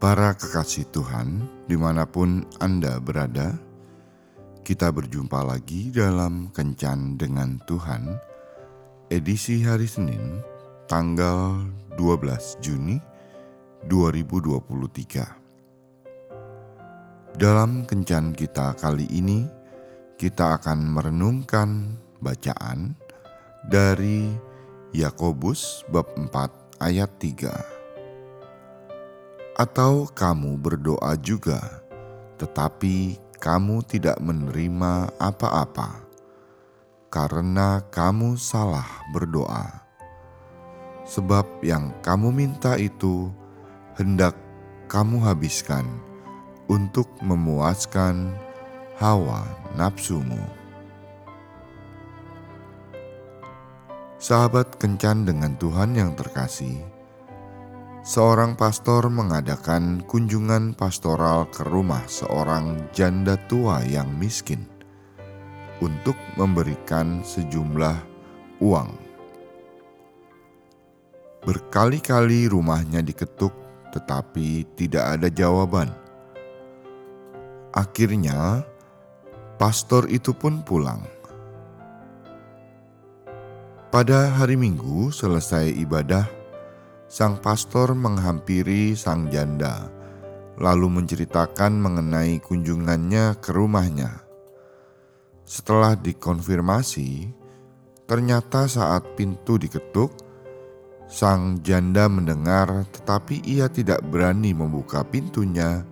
Para kekasih Tuhan, di mana pun Anda berada, kita berjumpa lagi dalam Kencan dengan Tuhan, edisi hari Senin, tanggal 12 Juni 2023. Dalam Kencan kita kali ini, kita akan merenungkan bacaan dari Yakobus bab 4 ayat 3 atau kamu berdoa juga, tetapi kamu tidak menerima apa-apa karena kamu salah berdoa. Sebab yang kamu minta itu hendak kamu habiskan untuk memuaskan hawa nafsumu. Sahabat kencan dengan Tuhan yang terkasih, seorang pastor mengadakan kunjungan pastoral ke rumah seorang janda tua yang miskin untuk memberikan sejumlah uang. Berkali-kali rumahnya diketuk, tetapi tidak ada jawaban. Akhirnya, pastor itu pun pulang. Pada hari Minggu, selesai ibadah, sang pastor menghampiri sang janda, lalu menceritakan mengenai kunjungannya ke rumahnya. Setelah dikonfirmasi, ternyata saat pintu diketuk, sang janda mendengar, tetapi ia tidak berani membuka pintunya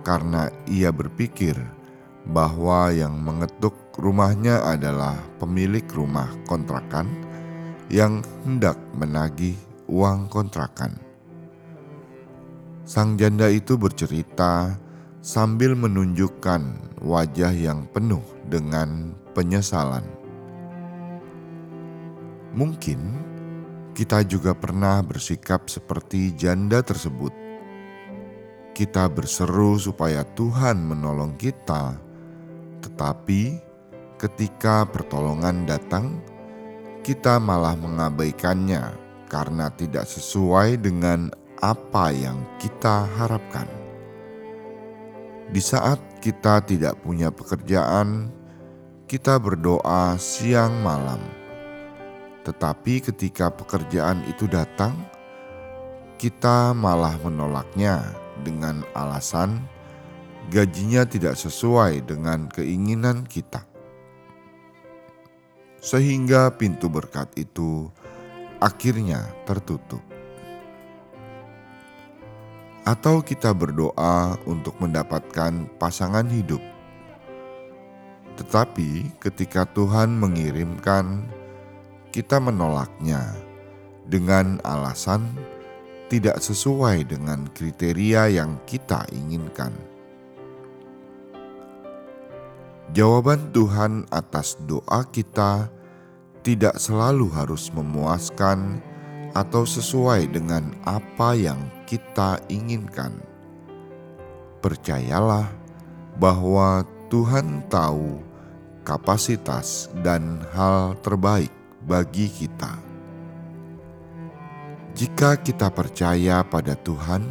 karena ia berpikir bahwa yang mengetuk rumahnya adalah pemilik rumah kontrakan yang hendak menagih uang kontrakan. Sang janda itu bercerita sambil menunjukkan wajah yang penuh dengan penyesalan. Mungkin kita juga pernah bersikap seperti janda tersebut. Kita berseru supaya Tuhan menolong kita, tetapi ketika pertolongan datang, kita malah mengabaikannya karena tidak sesuai dengan apa yang kita harapkan. Di saat kita tidak punya pekerjaan, kita berdoa siang malam, tetapi ketika pekerjaan itu datang, kita malah menolaknya dengan alasan gajinya tidak sesuai dengan keinginan kita, sehingga pintu berkat itu akhirnya tertutup. Atau kita berdoa untuk mendapatkan pasangan hidup, tetapi ketika Tuhan mengirimkan, kita menolaknya dengan alasan tidak sesuai dengan kriteria yang kita inginkan. Jawaban Tuhan atas doa kita tidak selalu harus memuaskan atau sesuai dengan apa yang kita inginkan. Percayalah bahwa Tuhan tahu kapasitas dan hal terbaik bagi kita. Jika kita percaya pada Tuhan,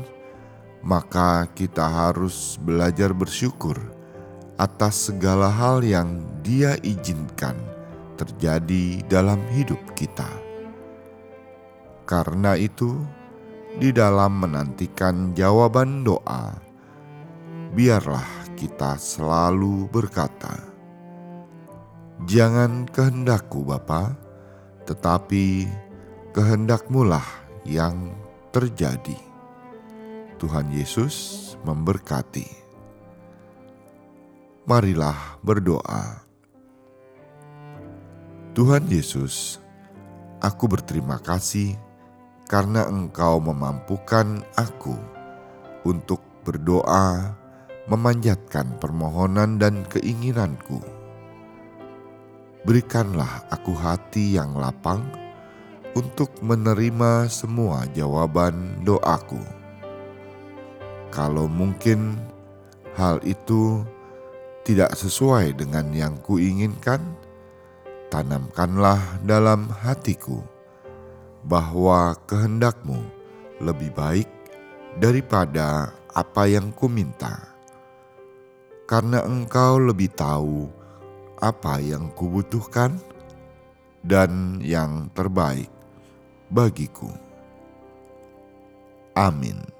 maka kita harus belajar bersyukur atas segala hal yang Dia izinkan terjadi dalam hidup kita. Karena itu, di dalam menantikan jawaban doa, biarlah kita selalu berkata, "Jangan kehendakku, Bapa, tetapi kehendakmulah yang terjadi." Tuhan Yesus memberkati. Marilah berdoa. Tuhan Yesus, aku berterima kasih karena Engkau memampukan aku untuk berdoa, memanjatkan permohonan dan keinginanku. Berikanlah aku hati yang lapang untuk menerima semua jawaban doaku. Kalau mungkin hal itu tidak sesuai dengan yang kuinginkan, tanamkanlah dalam hatiku bahwa kehendakmu lebih baik daripada apa yang kuminta, karena Engkau lebih tahu apa yang kubutuhkan dan yang terbaik bagiku. Amin.